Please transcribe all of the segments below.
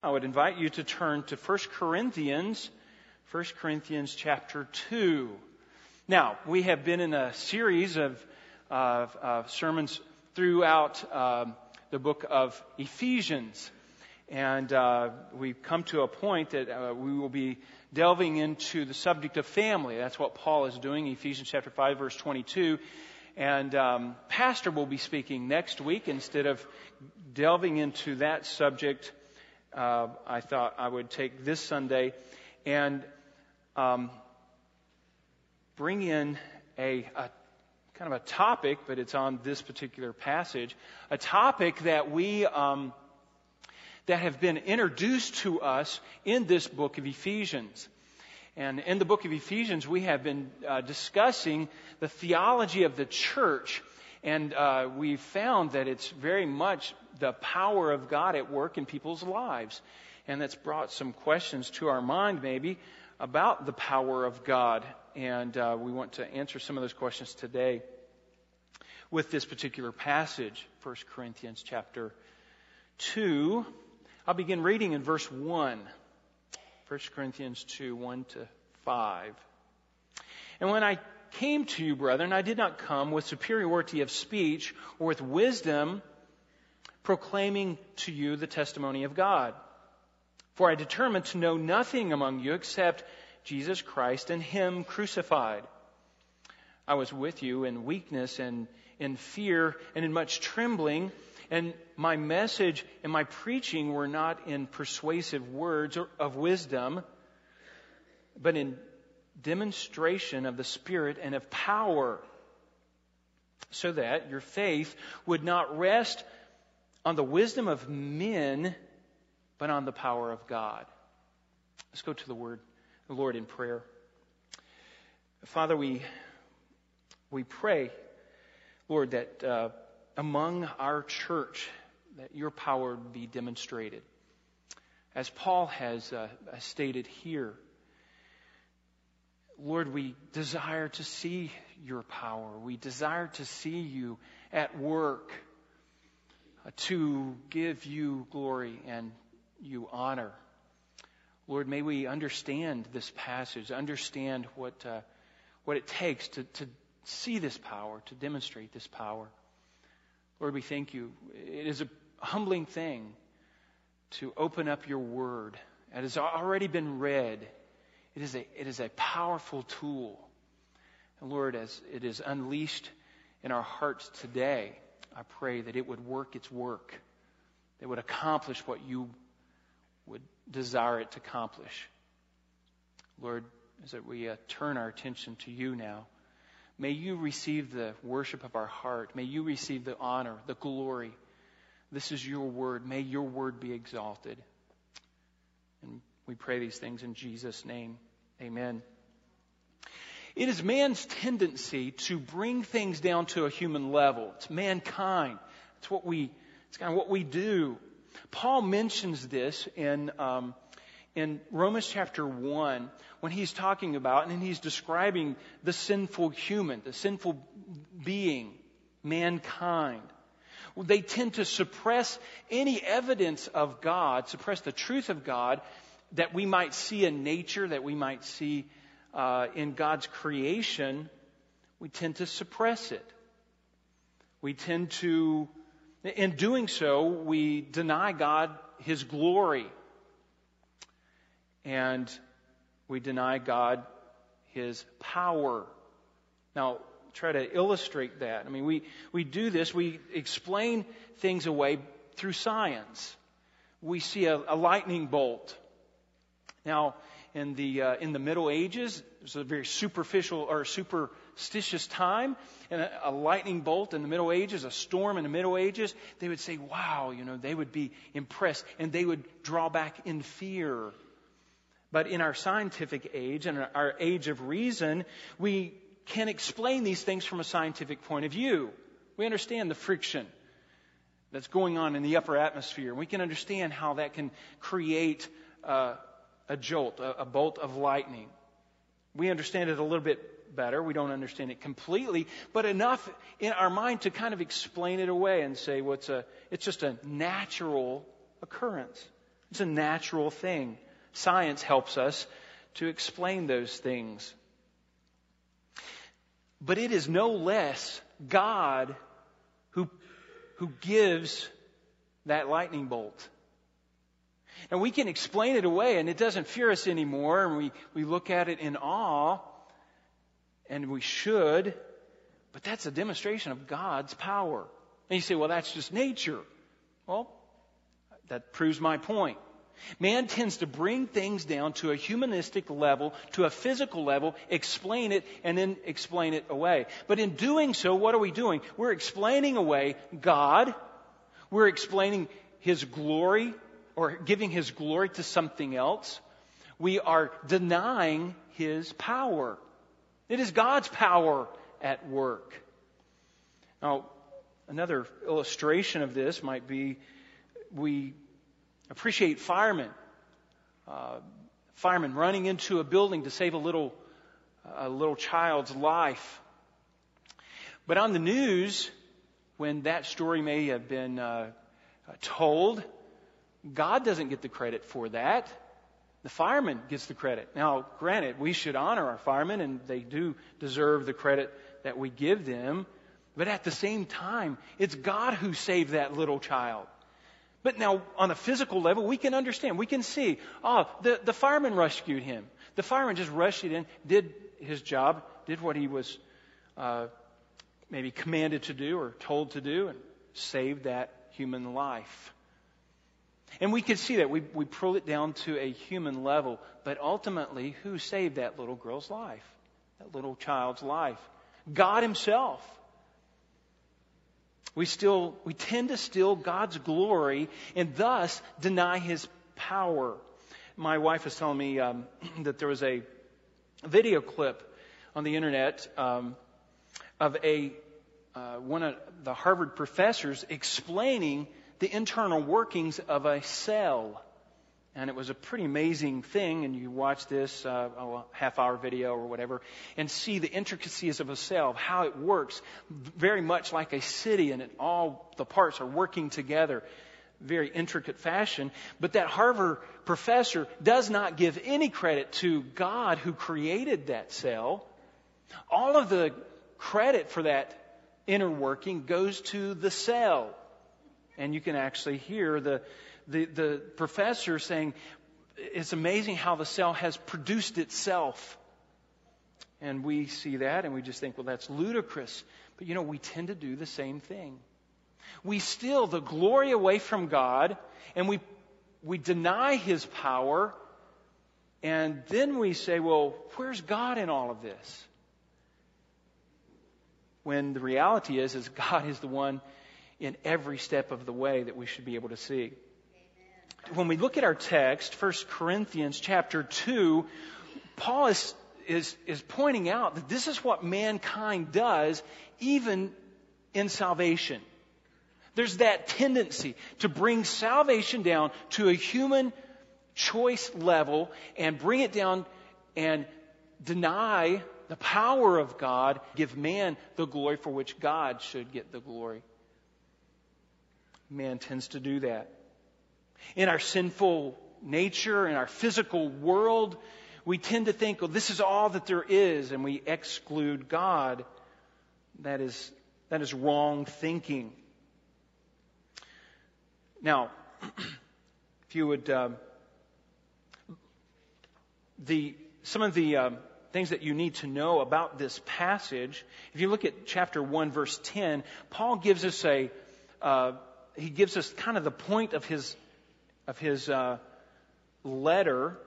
I would invite you to turn to 1 Corinthians, 1 Corinthians chapter 2. Now, we have been in a series of, of, of sermons throughout uh, the book of Ephesians. And uh, we've come to a point that uh, we will be delving into the subject of family. That's what Paul is doing, Ephesians chapter 5, verse 22. And um, Pastor will be speaking next week instead of delving into that subject uh, I thought I would take this Sunday and um, bring in a, a kind of a topic, but it's on this particular passage, a topic that we um, that have been introduced to us in this book of Ephesians. And in the book of Ephesians, we have been uh, discussing the theology of the church and uh, we found that it's very much the power of God at work in people's lives. And that's brought some questions to our mind, maybe, about the power of God. And uh, we want to answer some of those questions today with this particular passage, 1 Corinthians chapter 2. I'll begin reading in verse 1. 1 Corinthians 2, 1 to 5. And when I came to you, brethren, I did not come with superiority of speech or with wisdom proclaiming to you the testimony of God. For I determined to know nothing among you except Jesus Christ and Him crucified. I was with you in weakness and in fear and in much trembling, and my message and my preaching were not in persuasive words of wisdom, but in demonstration of the Spirit and of power, so that your faith would not rest on the wisdom of men, but on the power of God. Let's go to the Word, the Lord in prayer. Father, we, we pray, Lord, that uh, among our church, that your power be demonstrated. As Paul has uh, stated here, Lord, we desire to see your power. We desire to see you at work uh, to give you glory and you honor. Lord, may we understand this passage, understand what, uh, what it takes to, to see this power, to demonstrate this power. Lord, we thank you. It is a humbling thing to open up your word. It has already been read it is a, it is a powerful tool. And Lord, as it is unleashed in our hearts today, I pray that it would work its work, that would accomplish what you would desire it to accomplish. Lord, as we uh, turn our attention to you now, may you receive the worship of our heart. May you receive the honor, the glory. This is your word. May your word be exalted. And we pray these things in Jesus' name. Amen. It is man's tendency to bring things down to a human level. It's mankind. It's what we, it's kind of what we do. Paul mentions this in, um, in Romans chapter 1 when he's talking about and he's describing the sinful human, the sinful being, mankind. They tend to suppress any evidence of God, suppress the truth of God that we might see in nature, that we might see uh, in God's creation, we tend to suppress it. We tend to, in doing so, we deny God His glory. And we deny God His power. Now, try to illustrate that. I mean, we, we do this, we explain things away through science. We see a, a lightning bolt now, in the, uh, in the Middle Ages, it was a very superficial or superstitious time, and a, a, lightning bolt in the Middle Ages, a storm in the Middle Ages, they would say, wow, you know, they would be impressed, and they would draw back in fear. But in our scientific age and our age of reason, we can explain these things from a scientific point of view. We understand the friction that's going on in the upper atmosphere. We can understand how that can create uh, a jolt, a, a bolt of lightning. We understand it a little bit better. We don't understand it completely, but enough in our mind to kind of explain it away and say, well, it's, a, it's just a natural occurrence. It's a natural thing. Science helps us to explain those things. But it is no less God who, who gives that lightning bolt. And we can explain it away and it doesn't fear us anymore and we, we look at it in awe and we should, but that's a demonstration of God's power. And you say, well, that's just nature. Well, that proves my point. Man tends to bring things down to a humanistic level, to a physical level, explain it, and then explain it away. But in doing so, what are we doing? We're explaining away God. We're explaining His glory or giving His glory to something else. We are denying His power. It is God's power at work. Now, another illustration of this might be we appreciate firemen. Uh, firemen running into a building to save a little, a little child's life. But on the news, when that story may have been uh, told, God doesn't get the credit for that. The fireman gets the credit. Now, granted, we should honor our firemen, and they do deserve the credit that we give them. But at the same time, it's God who saved that little child. But now, on a physical level, we can understand. We can see, oh, the, the fireman rescued him. The fireman just rushed in, did his job, did what he was uh, maybe commanded to do or told to do, and saved that human life. And we can see that. We, we pull it down to a human level. But ultimately, who saved that little girl's life? That little child's life? God Himself. We still, we tend to steal God's glory and thus deny His power. My wife was telling me um, that there was a video clip on the internet um, of a uh, one of the Harvard professors explaining the internal workings of a cell. And it was a pretty amazing thing. And you watch this uh, a half hour video or whatever and see the intricacies of a cell, how it works, very much like a city, and it, all the parts are working together. Very intricate fashion. But that Harvard professor does not give any credit to God who created that cell. All of the credit for that inner working goes to the cell. And you can actually hear the, the, the professor saying, it's amazing how the cell has produced itself. And we see that and we just think, well, that's ludicrous. But you know, we tend to do the same thing. We steal the glory away from God and we, we deny His power. And then we say, well, where's God in all of this? When the reality is, is God is the one in every step of the way that we should be able to see. When we look at our text, 1 Corinthians chapter 2, Paul is, is, is pointing out that this is what mankind does even in salvation. There's that tendency to bring salvation down to a human choice level and bring it down and deny the power of God, give man the glory for which God should get the glory man tends to do that. In our sinful nature, in our physical world, we tend to think, well, this is all that there is, and we exclude God. That is, that is wrong thinking. Now, if you would, um, the, some of the um, things that you need to know about this passage, if you look at chapter 1, verse 10, Paul gives us a, uh, he gives us kind of the point of his, of his uh, letter.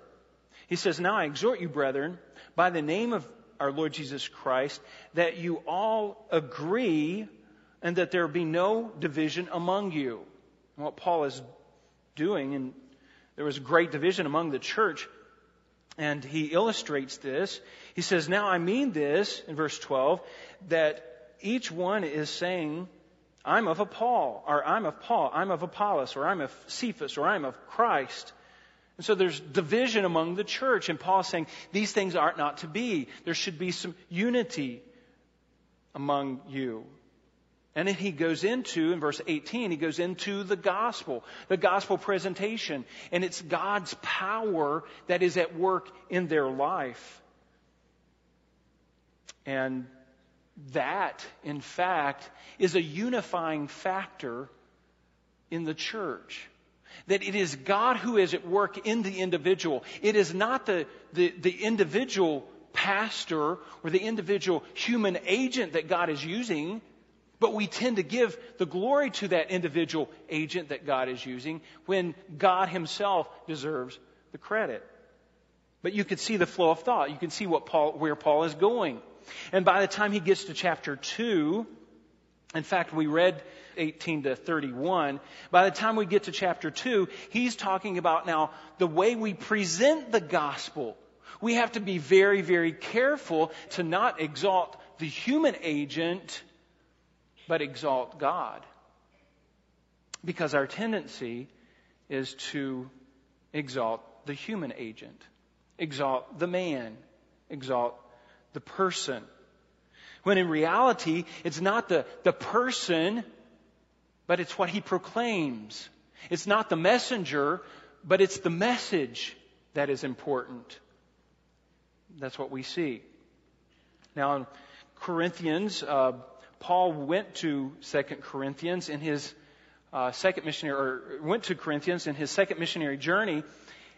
He says, Now I exhort you, brethren, by the name of our Lord Jesus Christ, that you all agree and that there be no division among you. And what Paul is doing, and there was great division among the church, and he illustrates this. He says, Now I mean this, in verse 12, that each one is saying, I'm of a Paul, or I'm of Paul, I'm of Apollos, or I'm of Cephas, or I'm of Christ. And so there's division among the church, and Paul's saying these things aren't not to be. There should be some unity among you. And then he goes into, in verse 18, he goes into the gospel, the gospel presentation. And it's God's power that is at work in their life. And that, in fact, is a unifying factor in the church. That it is God who is at work in the individual. It is not the, the, the individual pastor or the individual human agent that God is using, but we tend to give the glory to that individual agent that God is using when God Himself deserves the credit. But you can see the flow of thought. You can see what Paul, where Paul is going. And by the time he gets to chapter 2, in fact, we read 18 to 31. By the time we get to chapter 2, he's talking about now the way we present the gospel. We have to be very, very careful to not exalt the human agent, but exalt God. Because our tendency is to exalt the human agent, exalt the man, exalt the person. When in reality, it's not the, the person, but it's what he proclaims. It's not the messenger, but it's the message that is important. That's what we see. Now, in Corinthians, uh, Paul went to Second Corinthians in his uh, second missionary, or went to Corinthians in his second missionary journey,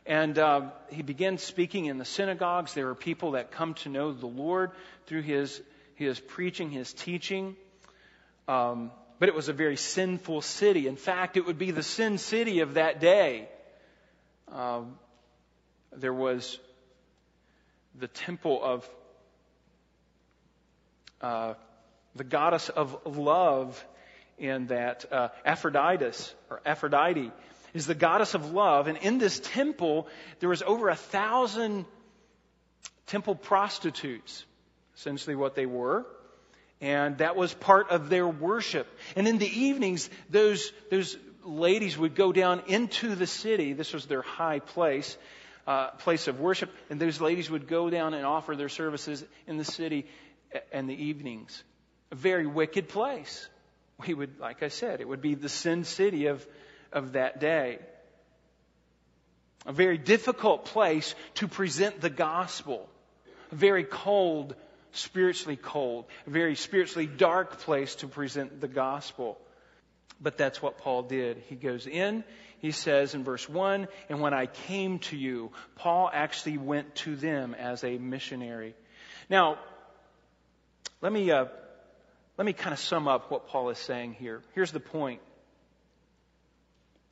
and uh, he began speaking in the synagogues. There were people that come to know the Lord through his, his preaching, his teaching. Um, but it was a very sinful city. In fact, it would be the sin city of that day. Um, there was the temple of uh, the goddess of love in that uh, Aphrodite or Aphrodite is the goddess of love. And in this temple, there was over a thousand temple prostitutes, essentially what they were. And that was part of their worship. And in the evenings, those, those ladies would go down into the city. This was their high place, uh, place of worship. And those ladies would go down and offer their services in the city in the evenings. A very wicked place. We would, like I said, it would be the sin city of, of that day. A very difficult place to present the gospel. A very cold, spiritually cold, a very spiritually dark place to present the gospel. But that's what Paul did. He goes in, he says in verse 1, and when I came to you, Paul actually went to them as a missionary. Now, let me, uh, let me kind of sum up what Paul is saying here. Here's the point.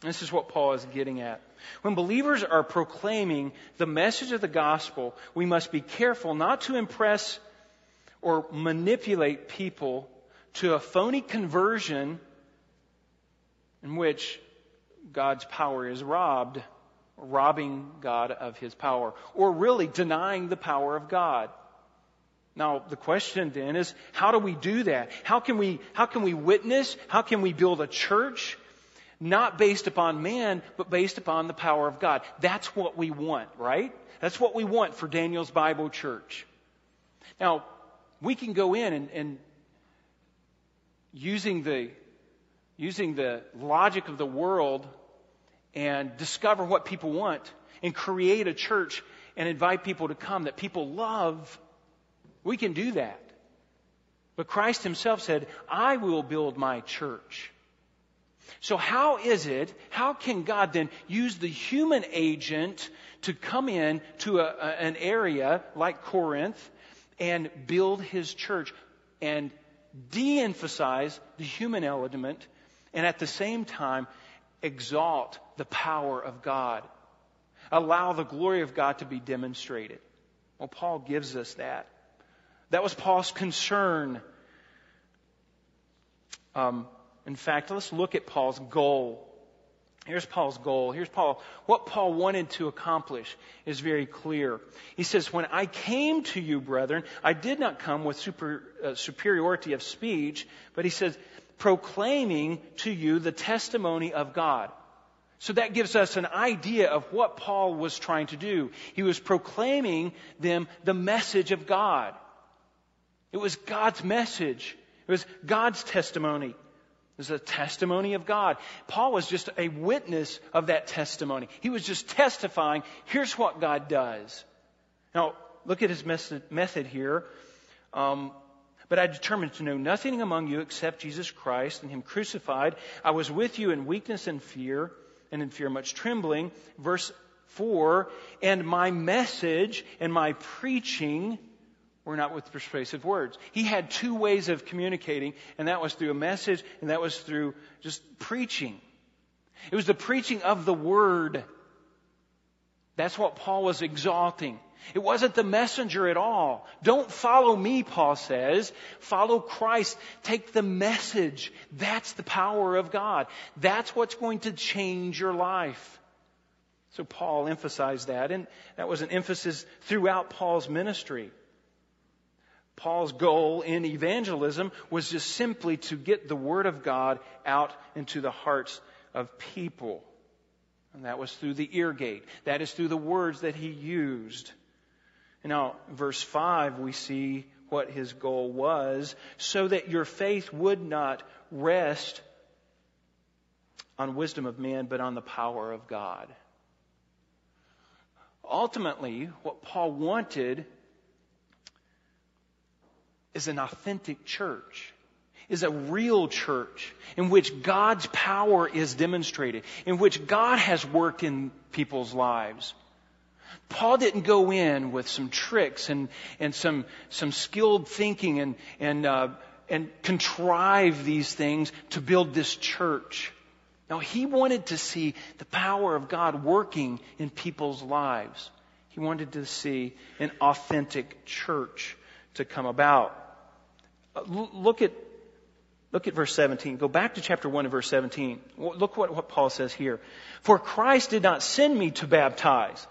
This is what Paul is getting at. When believers are proclaiming the message of the gospel, we must be careful not to impress or manipulate people to a phony conversion in which God's power is robbed, robbing God of his power, or really denying the power of God. Now, the question then is, how do we do that? How can we, how can we witness? How can we build a church not based upon man, but based upon the power of God. That's what we want, right? That's what we want for Daniel's Bible Church. Now, we can go in and, and using the using the logic of the world and discover what people want and create a church and invite people to come that people love. We can do that. But Christ himself said, I will build my church. So how is it, how can God then use the human agent to come in to a, a, an area like Corinth and build his church and de-emphasize the human element and at the same time exalt the power of God? Allow the glory of God to be demonstrated. Well, Paul gives us that. That was Paul's concern. Um, in fact, let's look at Paul's goal. Here's Paul's goal. Here's Paul. What Paul wanted to accomplish is very clear. He says, When I came to you, brethren, I did not come with super, uh, superiority of speech, but he says, proclaiming to you the testimony of God. So that gives us an idea of what Paul was trying to do. He was proclaiming them the message of God. It was God's message. It It was God's testimony. Was a testimony of God. Paul was just a witness of that testimony. He was just testifying, here's what God does. Now, look at his method here. Um, but I determined to know nothing among you except Jesus Christ and Him crucified. I was with you in weakness and fear, and in fear much trembling. Verse 4 And my message and my preaching were not with persuasive words. He had two ways of communicating, and that was through a message, and that was through just preaching. It was the preaching of the Word. That's what Paul was exalting. It wasn't the messenger at all. Don't follow me, Paul says. Follow Christ. Take the message. That's the power of God. That's what's going to change your life. So Paul emphasized that, and that was an emphasis throughout Paul's ministry. Paul's goal in evangelism was just simply to get the Word of God out into the hearts of people. And that was through the ear gate. That is through the words that he used. Now, verse 5, we see what his goal was, so that your faith would not rest on wisdom of man, but on the power of God. Ultimately, what Paul wanted is an authentic church, is a real church in which God's power is demonstrated, in which God has worked in people's lives. Paul didn't go in with some tricks and, and some, some skilled thinking and, and, uh, and contrive these things to build this church. Now, he wanted to see the power of God working in people's lives. He wanted to see an authentic church to come about. Uh, look at, look at verse 17. Go back to chapter 1 and verse 17. Look what, what Paul says here. For Christ did not send me to baptize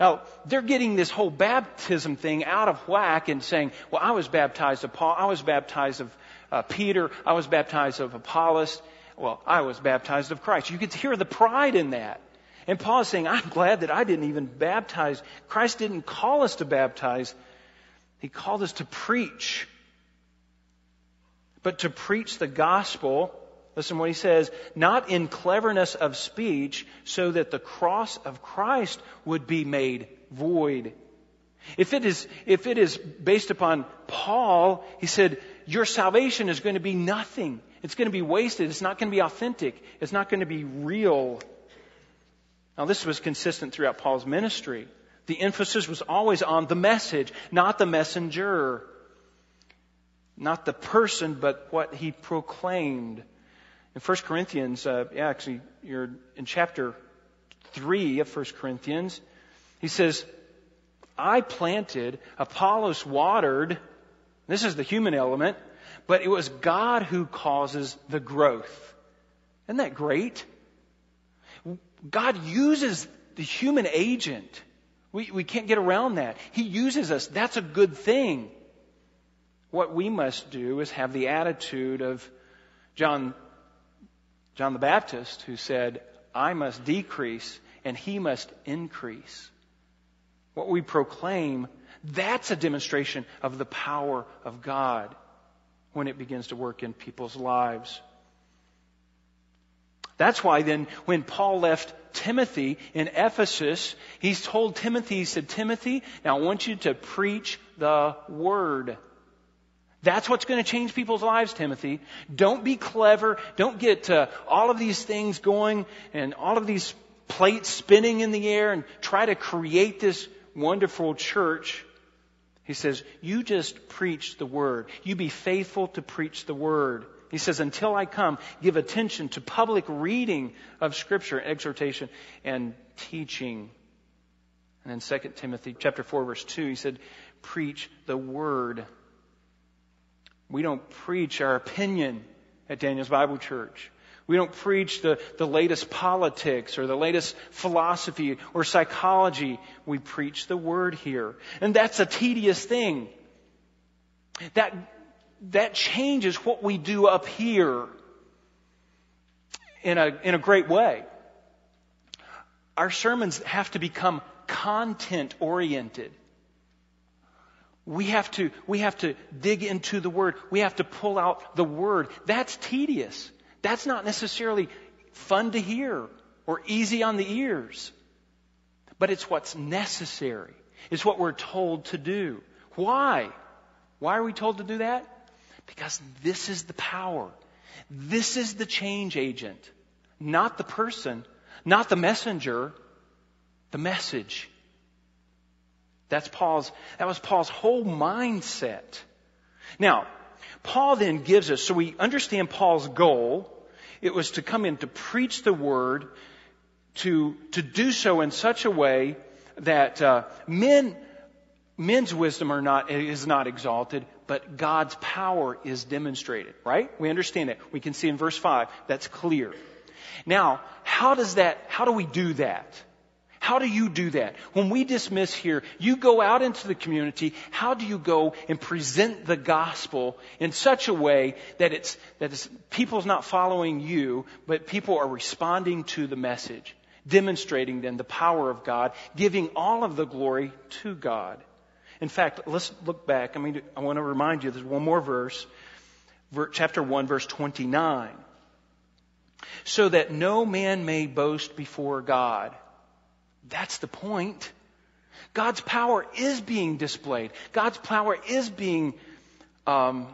now, they're getting this whole baptism thing out of whack and saying, well, I was baptized of Paul, I was baptized of uh, Peter, I was baptized of Apollos, well, I was baptized of Christ. You could hear the pride in that. And Paul is saying, I'm glad that I didn't even baptize. Christ didn't call us to baptize. He called us to preach. But to preach the gospel Listen what he says, not in cleverness of speech, so that the cross of Christ would be made void. If it is, if it is based upon Paul, he said, your salvation is going to be nothing. It's going to be wasted. It's not going to be authentic. It's not going to be real. Now this was consistent throughout Paul's ministry. The emphasis was always on the message, not the messenger. Not the person, but what he proclaimed. In 1 Corinthians, uh, yeah, actually, you're in chapter 3 of 1 Corinthians, he says, I planted, Apollos watered, this is the human element, but it was God who causes the growth. Isn't that great? God uses the human agent. We, we can't get around that. He uses us. That's a good thing. What we must do is have the attitude of John John the Baptist, who said, I must decrease and he must increase. What we proclaim, that's a demonstration of the power of God when it begins to work in people's lives. That's why then when Paul left Timothy in Ephesus, he's told Timothy, he said, Timothy, now I want you to preach the word. That's what's going to change people's lives, Timothy. Don't be clever. Don't get uh, all of these things going and all of these plates spinning in the air and try to create this wonderful church. He says, you just preach the word. You be faithful to preach the word. He says, until I come, give attention to public reading of scripture, exhortation, and teaching. And then 2 Timothy chapter 4 verse 2, he said, preach the word. We don't preach our opinion at Daniel's Bible Church. We don't preach the, the latest politics or the latest philosophy or psychology. We preach the Word here. And that's a tedious thing. That, that changes what we do up here in a, in a great way. Our sermons have to become content oriented. We have to, we have to dig into the Word. We have to pull out the Word. That's tedious. That's not necessarily fun to hear or easy on the ears. But it's what's necessary. It's what we're told to do. Why? Why are we told to do that? Because this is the power. This is the change agent. Not the person, not the messenger, the message. That's Paul's, that was Paul's whole mindset. Now, Paul then gives us, so we understand Paul's goal. It was to come in to preach the word, to, to do so in such a way that uh, men, men's wisdom are not, is not exalted, but God's power is demonstrated, right? We understand it. We can see in verse 5, that's clear. Now, how does that, how do we do that? How do you do that? When we dismiss here, you go out into the community. How do you go and present the gospel in such a way that it's, that it's, people's not following you, but people are responding to the message, demonstrating then the power of God, giving all of the glory to God. In fact, let's look back. I mean, I want to remind you, there's one more verse, chapter 1, verse 29. So that no man may boast before God. That's the point. God's power is being displayed. God's power is being um,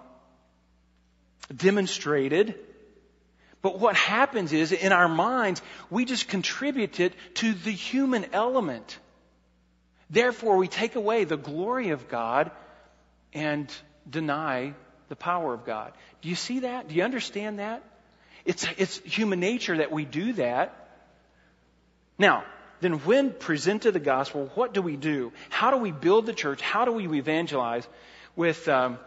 demonstrated. But what happens is, in our minds, we just contribute it to the human element. Therefore, we take away the glory of God and deny the power of God. Do you see that? Do you understand that? It's, it's human nature that we do that. Now, then when presented the gospel, what do we do? How do we build the church? How do we evangelize with, um,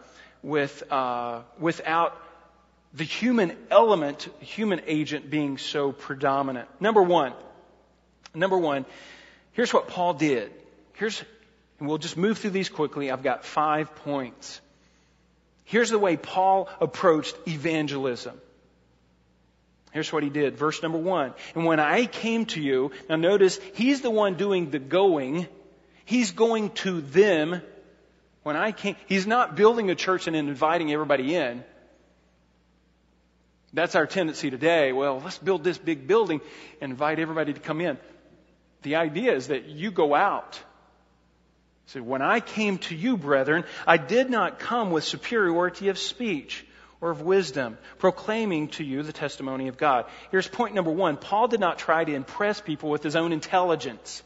with, uh, without the human element, human agent being so predominant? Number one, number one, here's what Paul did. Here's, and we'll just move through these quickly. I've got five points. Here's the way Paul approached evangelism. Here's what he did. Verse number one. And when I came to you, now notice, he's the one doing the going. He's going to them. When I came, he's not building a church and inviting everybody in. That's our tendency today. Well, let's build this big building and invite everybody to come in. The idea is that you go out. So when I came to you, brethren, I did not come with superiority of speech or of wisdom, proclaiming to you the testimony of God. Here's point number one. Paul did not try to impress people with his own intelligence.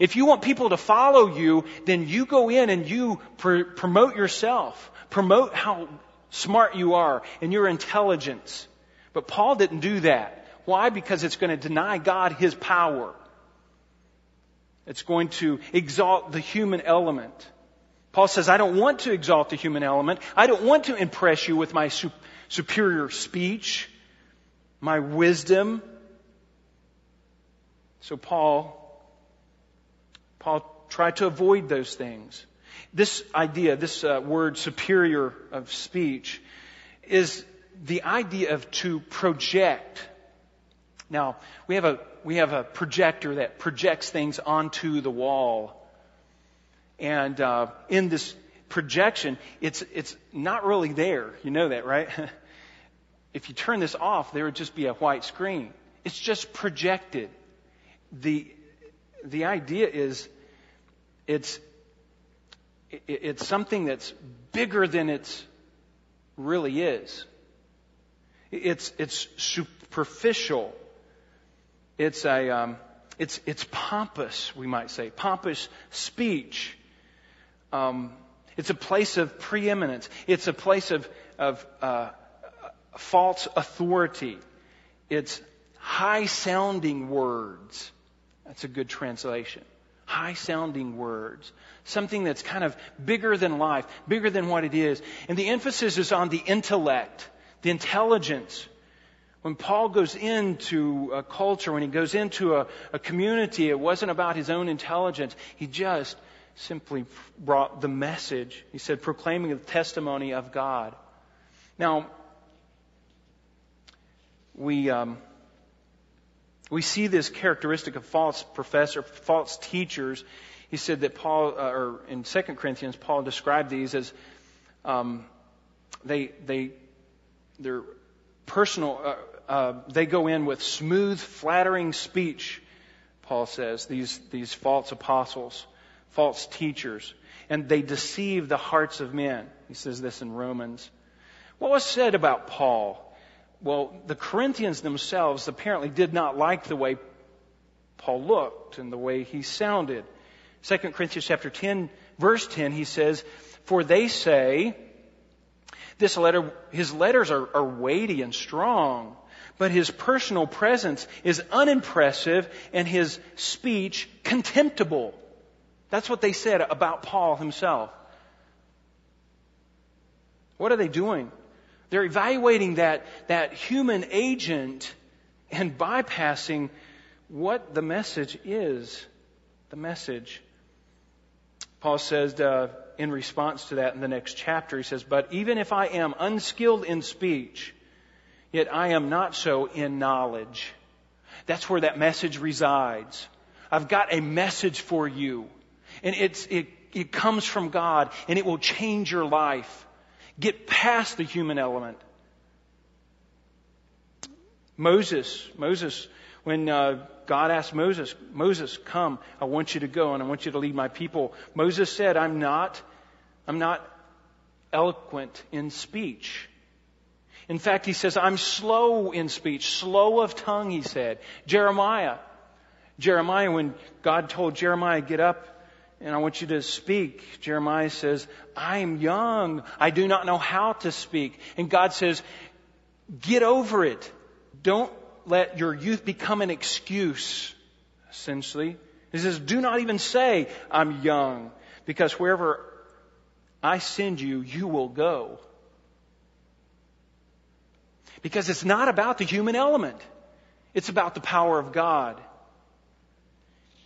If you want people to follow you, then you go in and you pr- promote yourself. Promote how smart you are and your intelligence. But Paul didn't do that. Why? Because it's going to deny God his power. It's going to exalt the human element. Paul says, I don't want to exalt the human element. I don't want to impress you with my su- superior speech, my wisdom. So Paul, Paul tried to avoid those things. This idea, this uh, word superior of speech, is the idea of to project. Now, we have a, we have a projector that projects things onto the wall. And uh, in this projection, it's, it's not really there. You know that, right? if you turn this off, there would just be a white screen. It's just projected. The, the idea is it's, it's something that's bigger than it really is. It's, it's superficial. It's a, um, it's, it's pompous, we might say, pompous speech. Um, it's a place of preeminence. It's a place of, of uh, false authority. It's high sounding words. That's a good translation. High sounding words. Something that's kind of bigger than life, bigger than what it is. And the emphasis is on the intellect, the intelligence. When Paul goes into a culture, when he goes into a, a community, it wasn't about his own intelligence. He just simply brought the message. He said, proclaiming the testimony of God. Now, we, um, We see this characteristic of false professor, false teachers. He said that Paul, uh, or in 2 Corinthians, Paul described these as um, they, they, they're personal, uh, uh, they go in with smooth, flattering speech, Paul says, these, these false apostles, false teachers, and they deceive the hearts of men. He says this in Romans. What was said about Paul? Well, the Corinthians themselves apparently did not like the way Paul looked and the way he sounded. 2 Corinthians chapter 10, verse 10, he says, For they say, this letter, his letters are, are weighty and strong, but his personal presence is unimpressive and his speech contemptible. That's what they said about Paul himself. What are they doing? They're evaluating that, that human agent and bypassing what the message is. The message. Paul says uh, in response to that in the next chapter, he says, But even if I am unskilled in speech, yet I am not so in knowledge. That's where that message resides. I've got a message for you. And it's, it, it comes from God and it will change your life. Get past the human element. Moses, Moses, when uh, God asked Moses, Moses, come, I want you to go and I want you to lead my people. Moses said, I'm not, I'm not eloquent in speech. In fact, he says, I'm slow in speech, slow of tongue, he said. Jeremiah, Jeremiah, when God told Jeremiah, get up and I want you to speak. Jeremiah says, I am young. I do not know how to speak. And God says, get over it. Don't let your youth become an excuse, essentially. He says, do not even say, I'm young, because wherever I send you, you will go. Because it's not about the human element. It's about the power of God.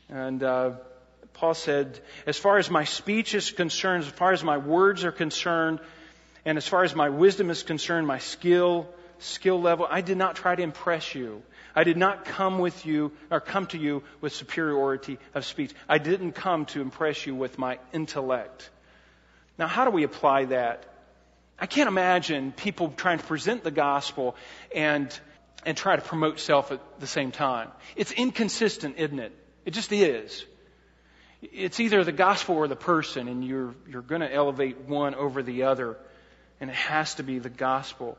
And, uh, Paul said, as far as my speech is concerned, as far as my words are concerned, and as far as my wisdom is concerned, my skill, skill level, I did not try to impress you. I did not come with you or come to you with superiority of speech. I didn't come to impress you with my intellect. Now, how do we apply that? I can't imagine people trying to present the gospel and and try to promote self at the same time. It's inconsistent, isn't it? It just is. It's either the gospel or the person, and you're, you're going to elevate one over the other, and it has to be the gospel.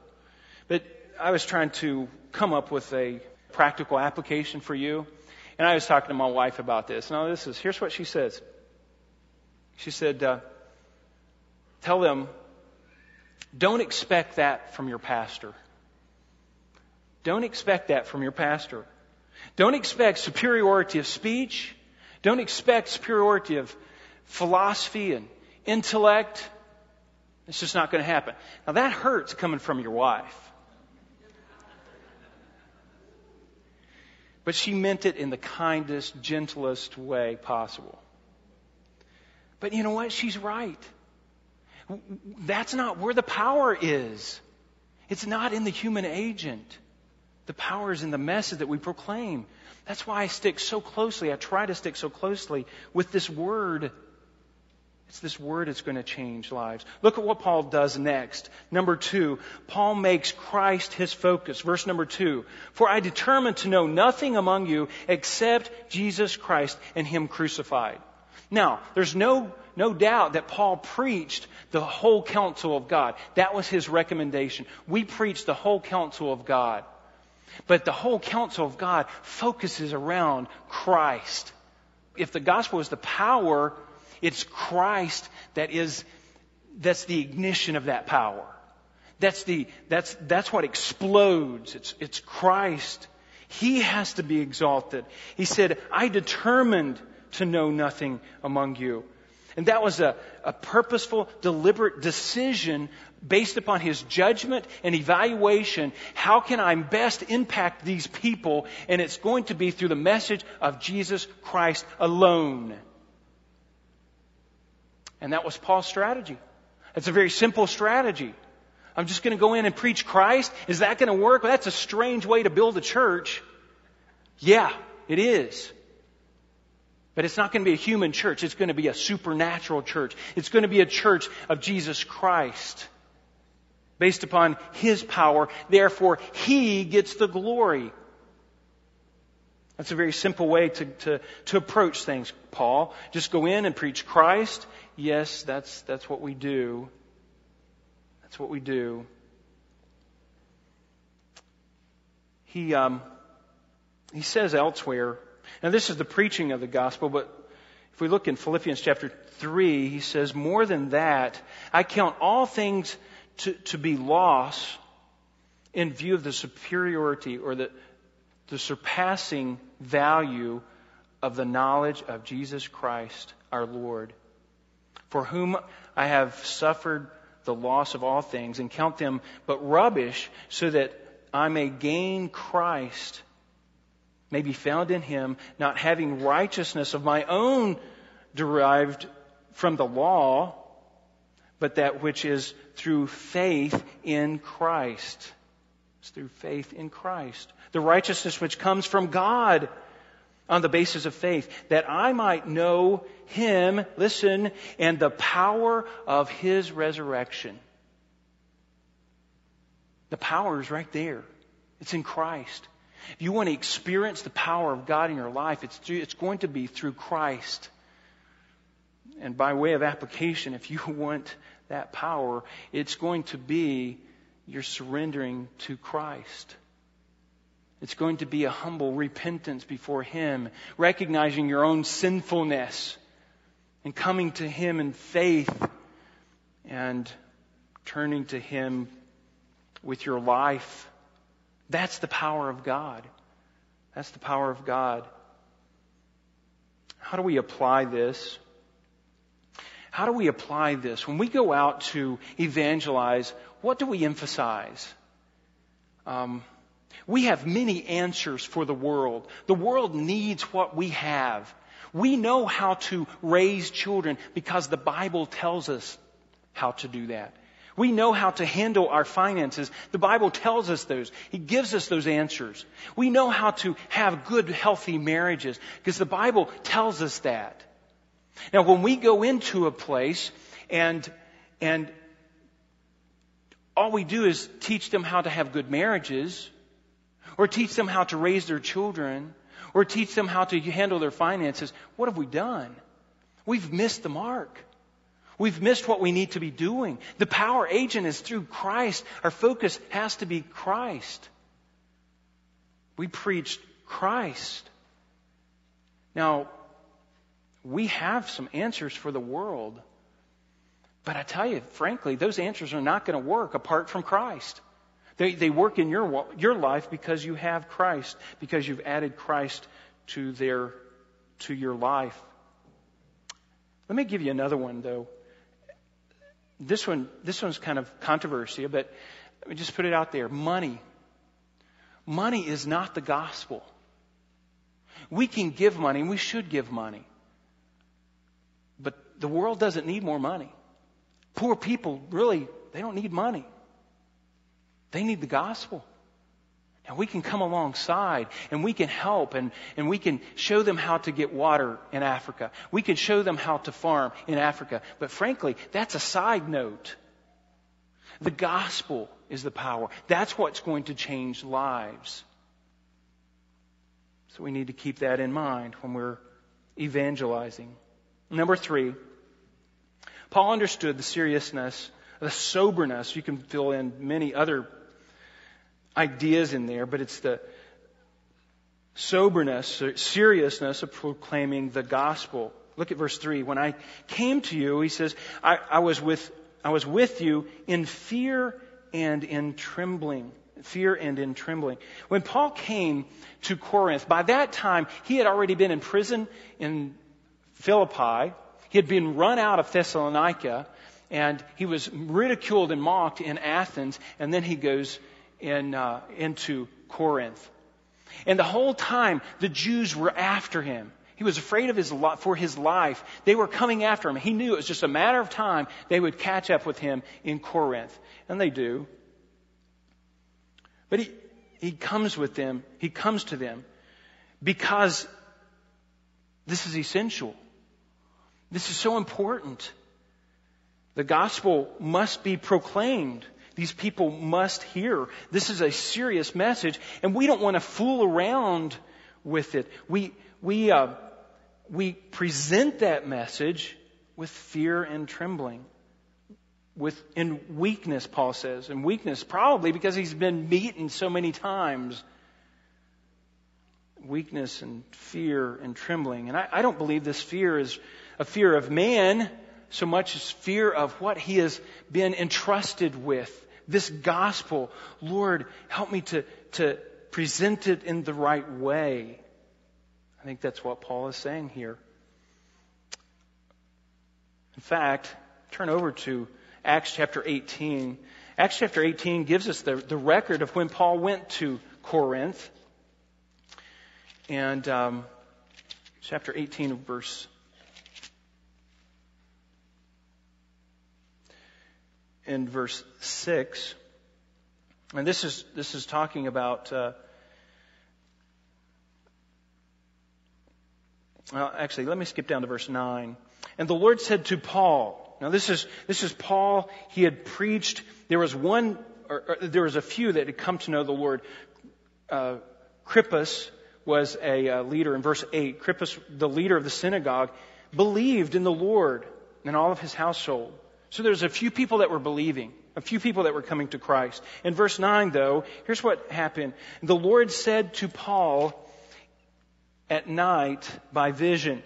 But I was trying to come up with a practical application for you, and I was talking to my wife about this. Now, this is here's what she says. She said, uh, "Tell them, don't expect that from your pastor. Don't expect that from your pastor. Don't expect superiority of speech." Don't expect superiority of philosophy and intellect. It's just not going to happen. Now that hurts coming from your wife. But she meant it in the kindest, gentlest way possible. But you know what? She's right. That's not where the power is. It's not in the human agent. The power is in the message that we proclaim. That's why I stick so closely, I try to stick so closely with this word. It's this word that's going to change lives. Look at what Paul does next. Number two, Paul makes Christ his focus. Verse number two. For I determined to know nothing among you except Jesus Christ and him crucified. Now, there's no, no doubt that Paul preached the whole counsel of God. That was his recommendation. We preach the whole counsel of God. But the whole counsel of God focuses around Christ. If the gospel is the power, it's Christ that is, that's the ignition of that power. That's the, that's, that's what explodes. It's, it's Christ. He has to be exalted. He said, I determined to know nothing among you. And that was a, a purposeful, deliberate decision based upon his judgment and evaluation. How can I best impact these people? And it's going to be through the message of Jesus Christ alone. And that was Paul's strategy. It's a very simple strategy. I'm just going to go in and preach Christ. Is that going to work? Well, that's a strange way to build a church. Yeah, it is. But it's not going to be a human church. It's going to be a supernatural church. It's going to be a church of Jesus Christ. Based upon His power. Therefore, He gets the glory. That's a very simple way to, to, to approach things, Paul. Just go in and preach Christ. Yes, that's, that's what we do. That's what we do. He, um, he says elsewhere, now this is the preaching of the gospel, but if we look in Philippians chapter 3, he says, more than that, I count all things to, to be loss in view of the superiority or the, the surpassing value of the knowledge of Jesus Christ our Lord, for whom I have suffered the loss of all things and count them but rubbish so that I may gain Christ, may be found in him, not having righteousness of my own derived from the law, but that which is through faith in Christ. It's through faith in Christ. The righteousness which comes from God on the basis of faith, that I might know Him, listen, and the power of His resurrection. The power is right there. It's in Christ. If you want to experience the power of God in your life, it's, through, it's going to be through Christ. And by way of application, if you want that power, it's going to be you're surrendering to Christ. It's going to be a humble repentance before Him, recognizing your own sinfulness and coming to Him in faith and turning to Him with your life. That's the power of God. That's the power of God. How do we apply this? How do we apply this? When we go out to evangelize, what do we emphasize? Um, we have many answers for the world. The world needs what we have. We know how to raise children because the Bible tells us how to do that. We know how to handle our finances. The Bible tells us those. He gives us those answers. We know how to have good, healthy marriages because the Bible tells us that. Now, when we go into a place and, and all we do is teach them how to have good marriages, or teach them how to raise their children, or teach them how to handle their finances, what have we done? We've missed the mark. We've missed what we need to be doing. The power agent is through Christ. Our focus has to be Christ. We preached Christ. Now, we have some answers for the world. But I tell you, frankly, those answers are not going to work apart from Christ. They, they work in your, your life because you have Christ, because you've added Christ to their, to your life. Let me give you another one though this one, this one's kind of controversial, but let me just put it out there. Money. Money is not the gospel. We can give money, and we should give money. But the world doesn't need more money. Poor people really, they don't need money. They need the gospel. And we can come alongside and we can help and, and we can show them how to get water in Africa. We can show them how to farm in Africa. But frankly, that's a side note. The gospel is the power. That's what's going to change lives. So we need to keep that in mind when we're evangelizing. Number three, Paul understood the seriousness, the soberness. You can fill in many other ideas in there, but it's the soberness, seriousness of proclaiming the gospel. Look at verse 3. When I came to you, he says, I, I, was, with, I was with you in fear and in trembling. Fear and in trembling. When Paul came to Corinth, by that time, he had already been in prison in Philippi. He had been run out of Thessalonica, and he was ridiculed and mocked in Athens, and then he goes in, uh, into Corinth. And the whole time, the Jews were after him. He was afraid of his for his life. They were coming after him. He knew it was just a matter of time they would catch up with him in Corinth. And they do. But he, he comes with them. He comes to them. because this is essential. This is so important. The gospel must be proclaimed. These people must hear. This is a serious message, and we don't want to fool around with it. We, we, uh, we present that message with fear and trembling. With, in weakness, Paul says. In weakness, probably because he's been beaten so many times. Weakness and fear and trembling. And I, I don't believe this fear is a fear of man so much as fear of what he has been entrusted with. This gospel. Lord, help me to, to present it in the right way. I think that's what Paul is saying here. In fact, turn over to Acts chapter 18. Acts chapter 18 gives us the, the record of when Paul went to Corinth. And um, chapter 18, verse in verse 6. And this is, this is talking about, uh, well, actually, let me skip down to verse 9. And the Lord said to Paul, now this is, this is Paul, he had preached, there was one, or, or there was a few that had come to know the Lord. Uh, Crispus was a uh, leader in verse 8. Crispus, the leader of the synagogue, believed in the Lord and all of his household. So there's a few people that were believing, a few people that were coming to Christ. In verse 9, though, here's what happened. The Lord said to Paul at night by vision,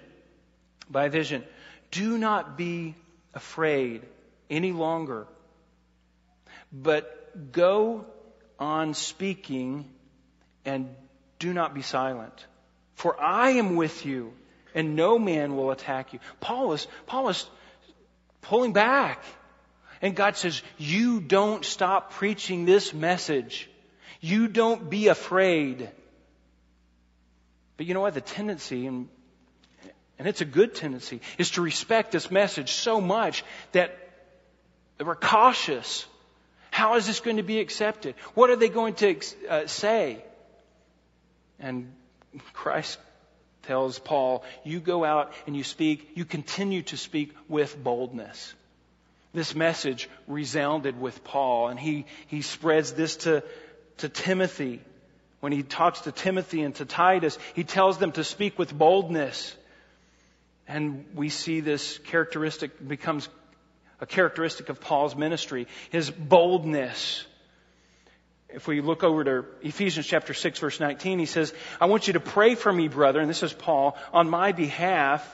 by vision, do not be afraid any longer, but go on speaking and do not be silent. For I am with you and no man will attack you. Paul is, Paul is pulling back. And God says, you don't stop preaching this message. You don't be afraid. But you know what? The tendency, and, and it's a good tendency, is to respect this message so much that we're cautious. How is this going to be accepted? What are they going to uh, say? And Christ tells Paul, you go out and you speak, you continue to speak with boldness. This message resounded with Paul, and he, he spreads this to, to Timothy. When he talks to Timothy and to Titus, he tells them to speak with boldness. And we see this characteristic becomes a characteristic of Paul's ministry, his boldness if we look over to Ephesians chapter 6 verse 19, he says, I want you to pray for me, brother, and this is Paul, on my behalf,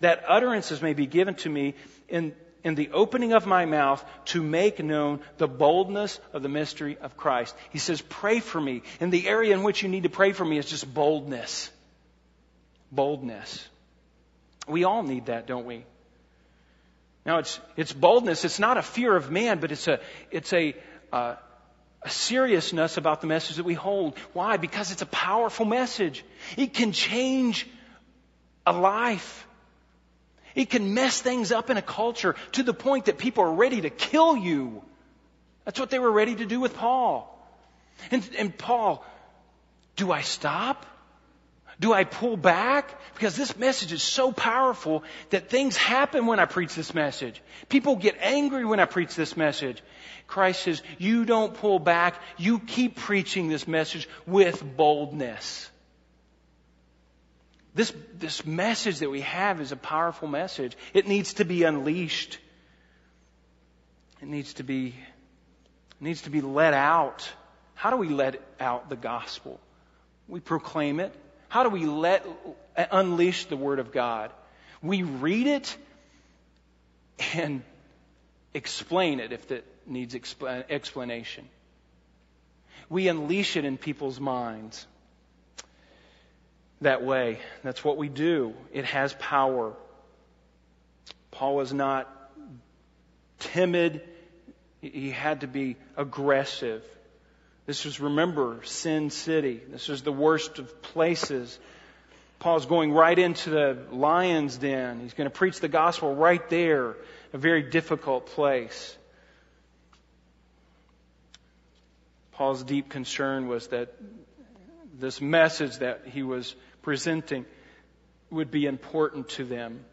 that utterances may be given to me in, in the opening of my mouth to make known the boldness of the mystery of Christ. He says, pray for me. And the area in which you need to pray for me is just boldness. Boldness. We all need that, don't we? Now it's, it's boldness. It's not a fear of man, but it's a, it's a, uh, a seriousness about the message that we hold. Why? Because it's a powerful message. It can change a life. It can mess things up in a culture to the point that people are ready to kill you. That's what they were ready to do with Paul. And, and Paul, do I stop? Do I pull back? Because this message is so powerful that things happen when I preach this message. People get angry when I preach this message. Christ says, you don't pull back. You keep preaching this message with boldness. This, this message that we have is a powerful message. It needs to be unleashed. It needs to be, it needs to be let out. How do we let out the gospel? We proclaim it. How do we let unleash the Word of God? We read it and explain it if it needs explanation. We unleash it in people's minds that way. That's what we do. It has power. Paul was not timid. He had to be aggressive. This was, remember, Sin City. This was the worst of places. Paul's going right into the lion's den. He's going to preach the gospel right there, a very difficult place. Paul's deep concern was that this message that he was presenting would be important to them.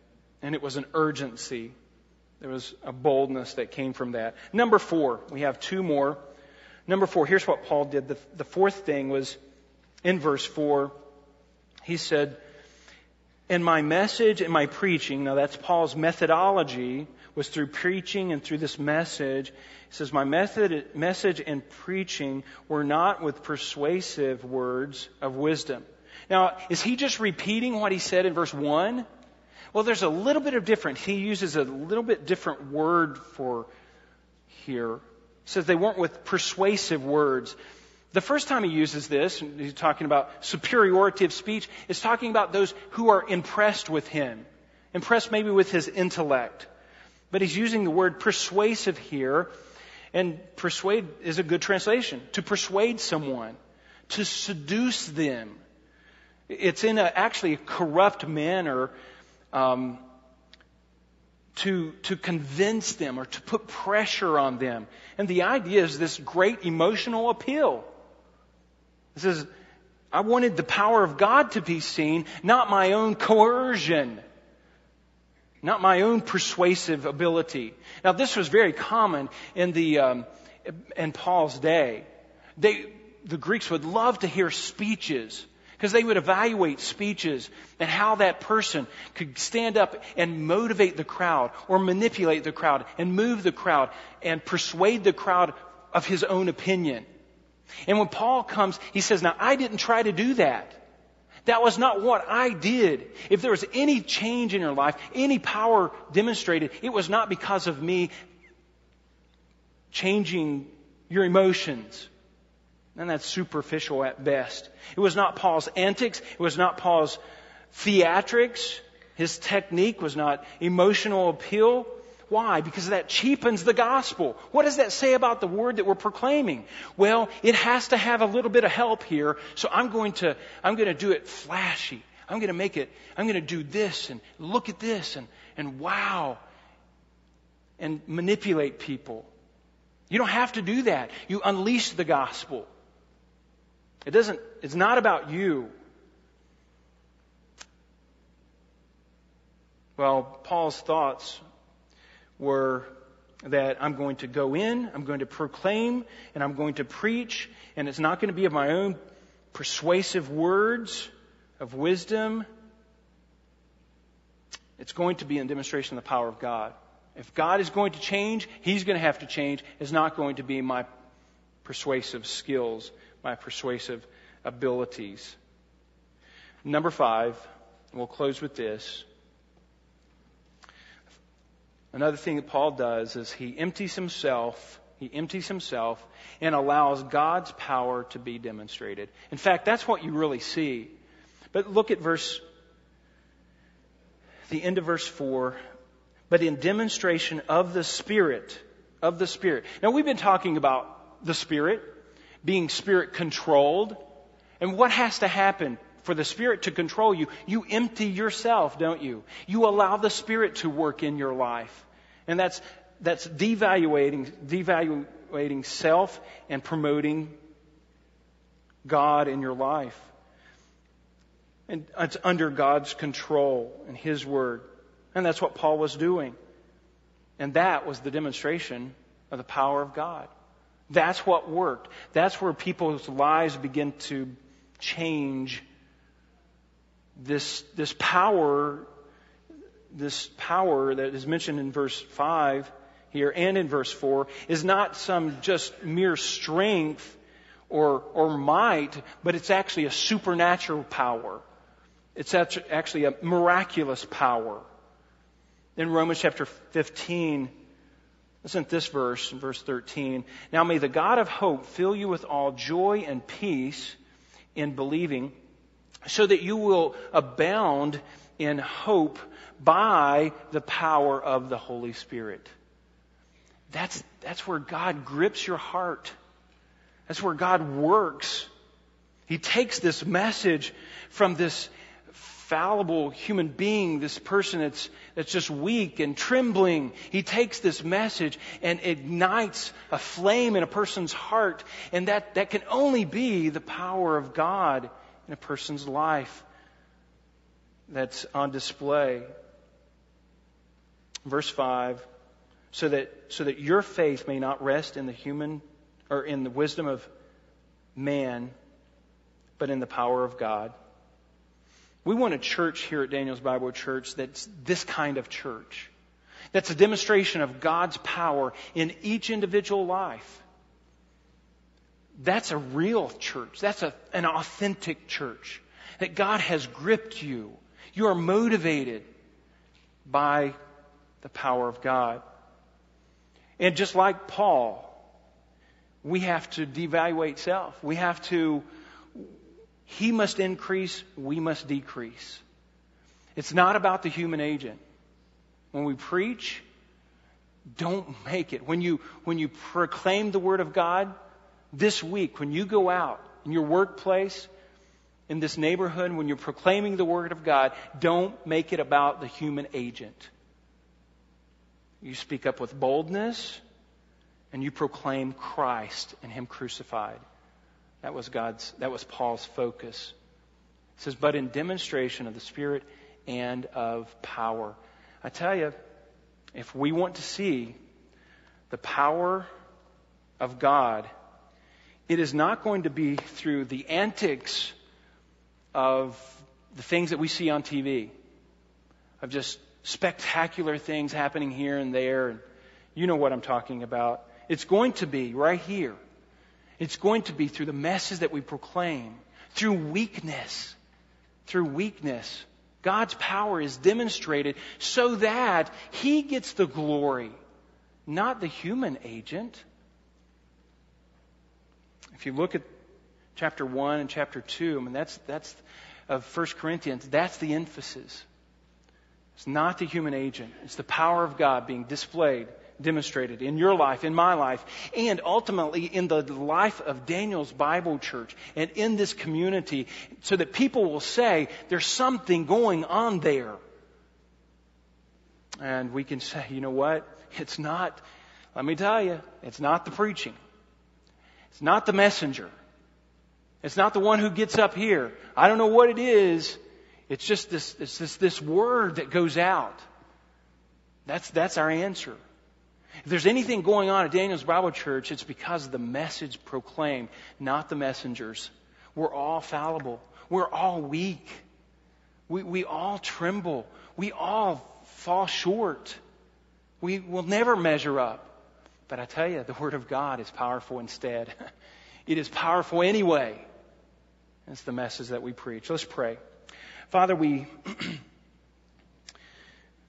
And it was an urgency. There was a boldness that came from that. Number four, we have two more. Number four, here's what Paul did. The, the fourth thing was in verse four. He said, in my message and my preaching, now that's Paul's methodology, was through preaching and through this message. He says, My method, message and preaching were not with persuasive words of wisdom. Now, is he just repeating what he said in verse 1? Well, there's a little bit of different. He uses a little bit different word for here. Says they weren't with persuasive words. The first time he uses this, he's talking about superiority of speech, is talking about those who are impressed with him, impressed maybe with his intellect. But he's using the word persuasive here, and persuade is a good translation. To persuade someone, to seduce them. It's in a, actually a corrupt manner um, to, to convince them or to put pressure on them. And the idea is this great emotional appeal. It says, I wanted the power of God to be seen, not my own coercion, not my own persuasive ability. Now, this was very common in the um, in Paul's day. They, the Greeks would love to hear speeches because they would evaluate speeches and how that person could stand up and motivate the crowd or manipulate the crowd and move the crowd and persuade the crowd of his own opinion. And when Paul comes, he says, Now I didn't try to do that. That was not what I did. If there was any change in your life, any power demonstrated, it was not because of me changing your emotions. And that's superficial at best. It was not Paul's antics. It was not Paul's theatrics. His technique was not emotional appeal. Why? Because that cheapens the gospel. What does that say about the word that we're proclaiming? Well, it has to have a little bit of help here, so I'm going to, I'm going to do it flashy. I'm going to make it, I'm going to do this and look at this and, and wow. And manipulate people. You don't have to do that. You unleash the gospel. It doesn't, it's not about you. Well, Paul's thoughts were that I'm going to go in, I'm going to proclaim, and I'm going to preach, and it's not going to be of my own persuasive words of wisdom. It's going to be in demonstration of the power of God. If God is going to change, He's going to have to change. It's not going to be my persuasive skills, my persuasive abilities. Number five, we'll close with this. Another thing that Paul does is he empties himself, he empties himself and allows God's power to be demonstrated. In fact, that's what you really see. But look at verse, the end of verse 4. But in demonstration of the Spirit, of the Spirit. Now we've been talking about the Spirit, being Spirit controlled. And what has to happen for the Spirit to control you? You empty yourself, don't you? You allow the Spirit to work in your life. And that's, that's devaluating, devaluating self and promoting God in your life. And it's under God's control and His Word. And that's what Paul was doing. And that was the demonstration of the power of God. That's what worked. That's where people's lives begin to change. This, this power this power that is mentioned in verse 5 here and in verse 4 is not some just mere strength or, or might, but it's actually a supernatural power. It's actually a miraculous power. In Romans chapter 15, listen to this verse in verse 13. Now may the God of hope fill you with all joy and peace in believing, so that you will abound in hope by the power of the Holy Spirit. That's, that's where God grips your heart. That's where God works. He takes this message from this fallible human being, this person that's, that's just weak and trembling. He takes this message and ignites a flame in a person's heart. And that, that can only be the power of God in a person's life. that's on display. Verse 5 so that, so that your faith may not rest in the human or in the wisdom of man, but in the power of God. We want a church here at Daniel's Bible Church that's this kind of church. That's a demonstration of God's power in each individual life. That's a real church. That's a, an authentic church. That God has gripped you. You are motivated by the power of God. And just like Paul, we have to devaluate self. We have to he must increase, we must decrease. It's not about the human agent. When we preach, don't make it. When you, when you proclaim the Word of God this week, when you go out in your workplace, in this neighborhood, when you're proclaiming the Word of God, don't make it about the human agent. You speak up with boldness and you proclaim Christ and Him crucified. That was God's, that was Paul's focus. It says, but in demonstration of the Spirit and of power. I tell you, if we want to see the power of God, it is not going to be through the antics of the things that we see on TV, of just spectacular things happening here and there. And you know what I'm talking about. It's going to be right here it's going to be through the message that we proclaim, through weakness. Through weakness. God's power is demonstrated so that He gets the glory, not the human agent. If you look at chapter 1 and chapter 2, I mean, that's, that's of 1 Corinthians, that's the emphasis. It's not the human agent, it's the power of God being displayed demonstrated in your life, in my life, and ultimately in the life of Daniel's Bible Church and in this community so that people will say there's something going on there. And we can say, you know what? It's not, let me tell you, it's not the preaching. It's not the messenger. It's not the one who gets up here. I don't know what it is. It's just this, it's this, this word that goes out. That's, that's our answer. If there's anything going on at Daniel's Bible Church, it's because of the message proclaimed, not the messengers. We're all fallible. We're all weak. We, we all tremble. We all fall short. We will never measure up. But I tell you, the Word of God is powerful instead. it is powerful anyway. That's the message that we preach. Let's pray. Father, we,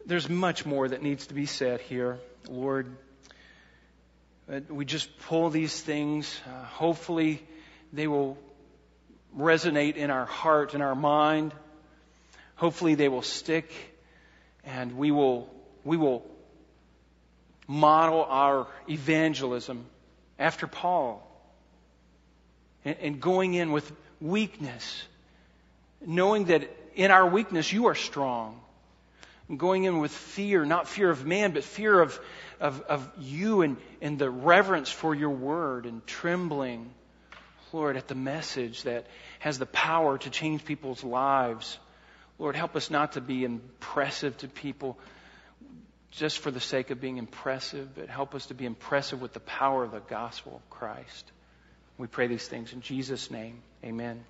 there's much more that needs to be said here. Lord, we just pull these things. Uh, hopefully, they will resonate in our heart and our mind. Hopefully, they will stick, and we will we will model our evangelism after Paul, and, and going in with weakness, knowing that in our weakness you are strong going in with fear, not fear of man, but fear of, of, of you and, and the reverence for your word and trembling, Lord, at the message that has the power to change people's lives. Lord, help us not to be impressive to people just for the sake of being impressive, but help us to be impressive with the power of the gospel of Christ. We pray these things in Jesus' name. Amen.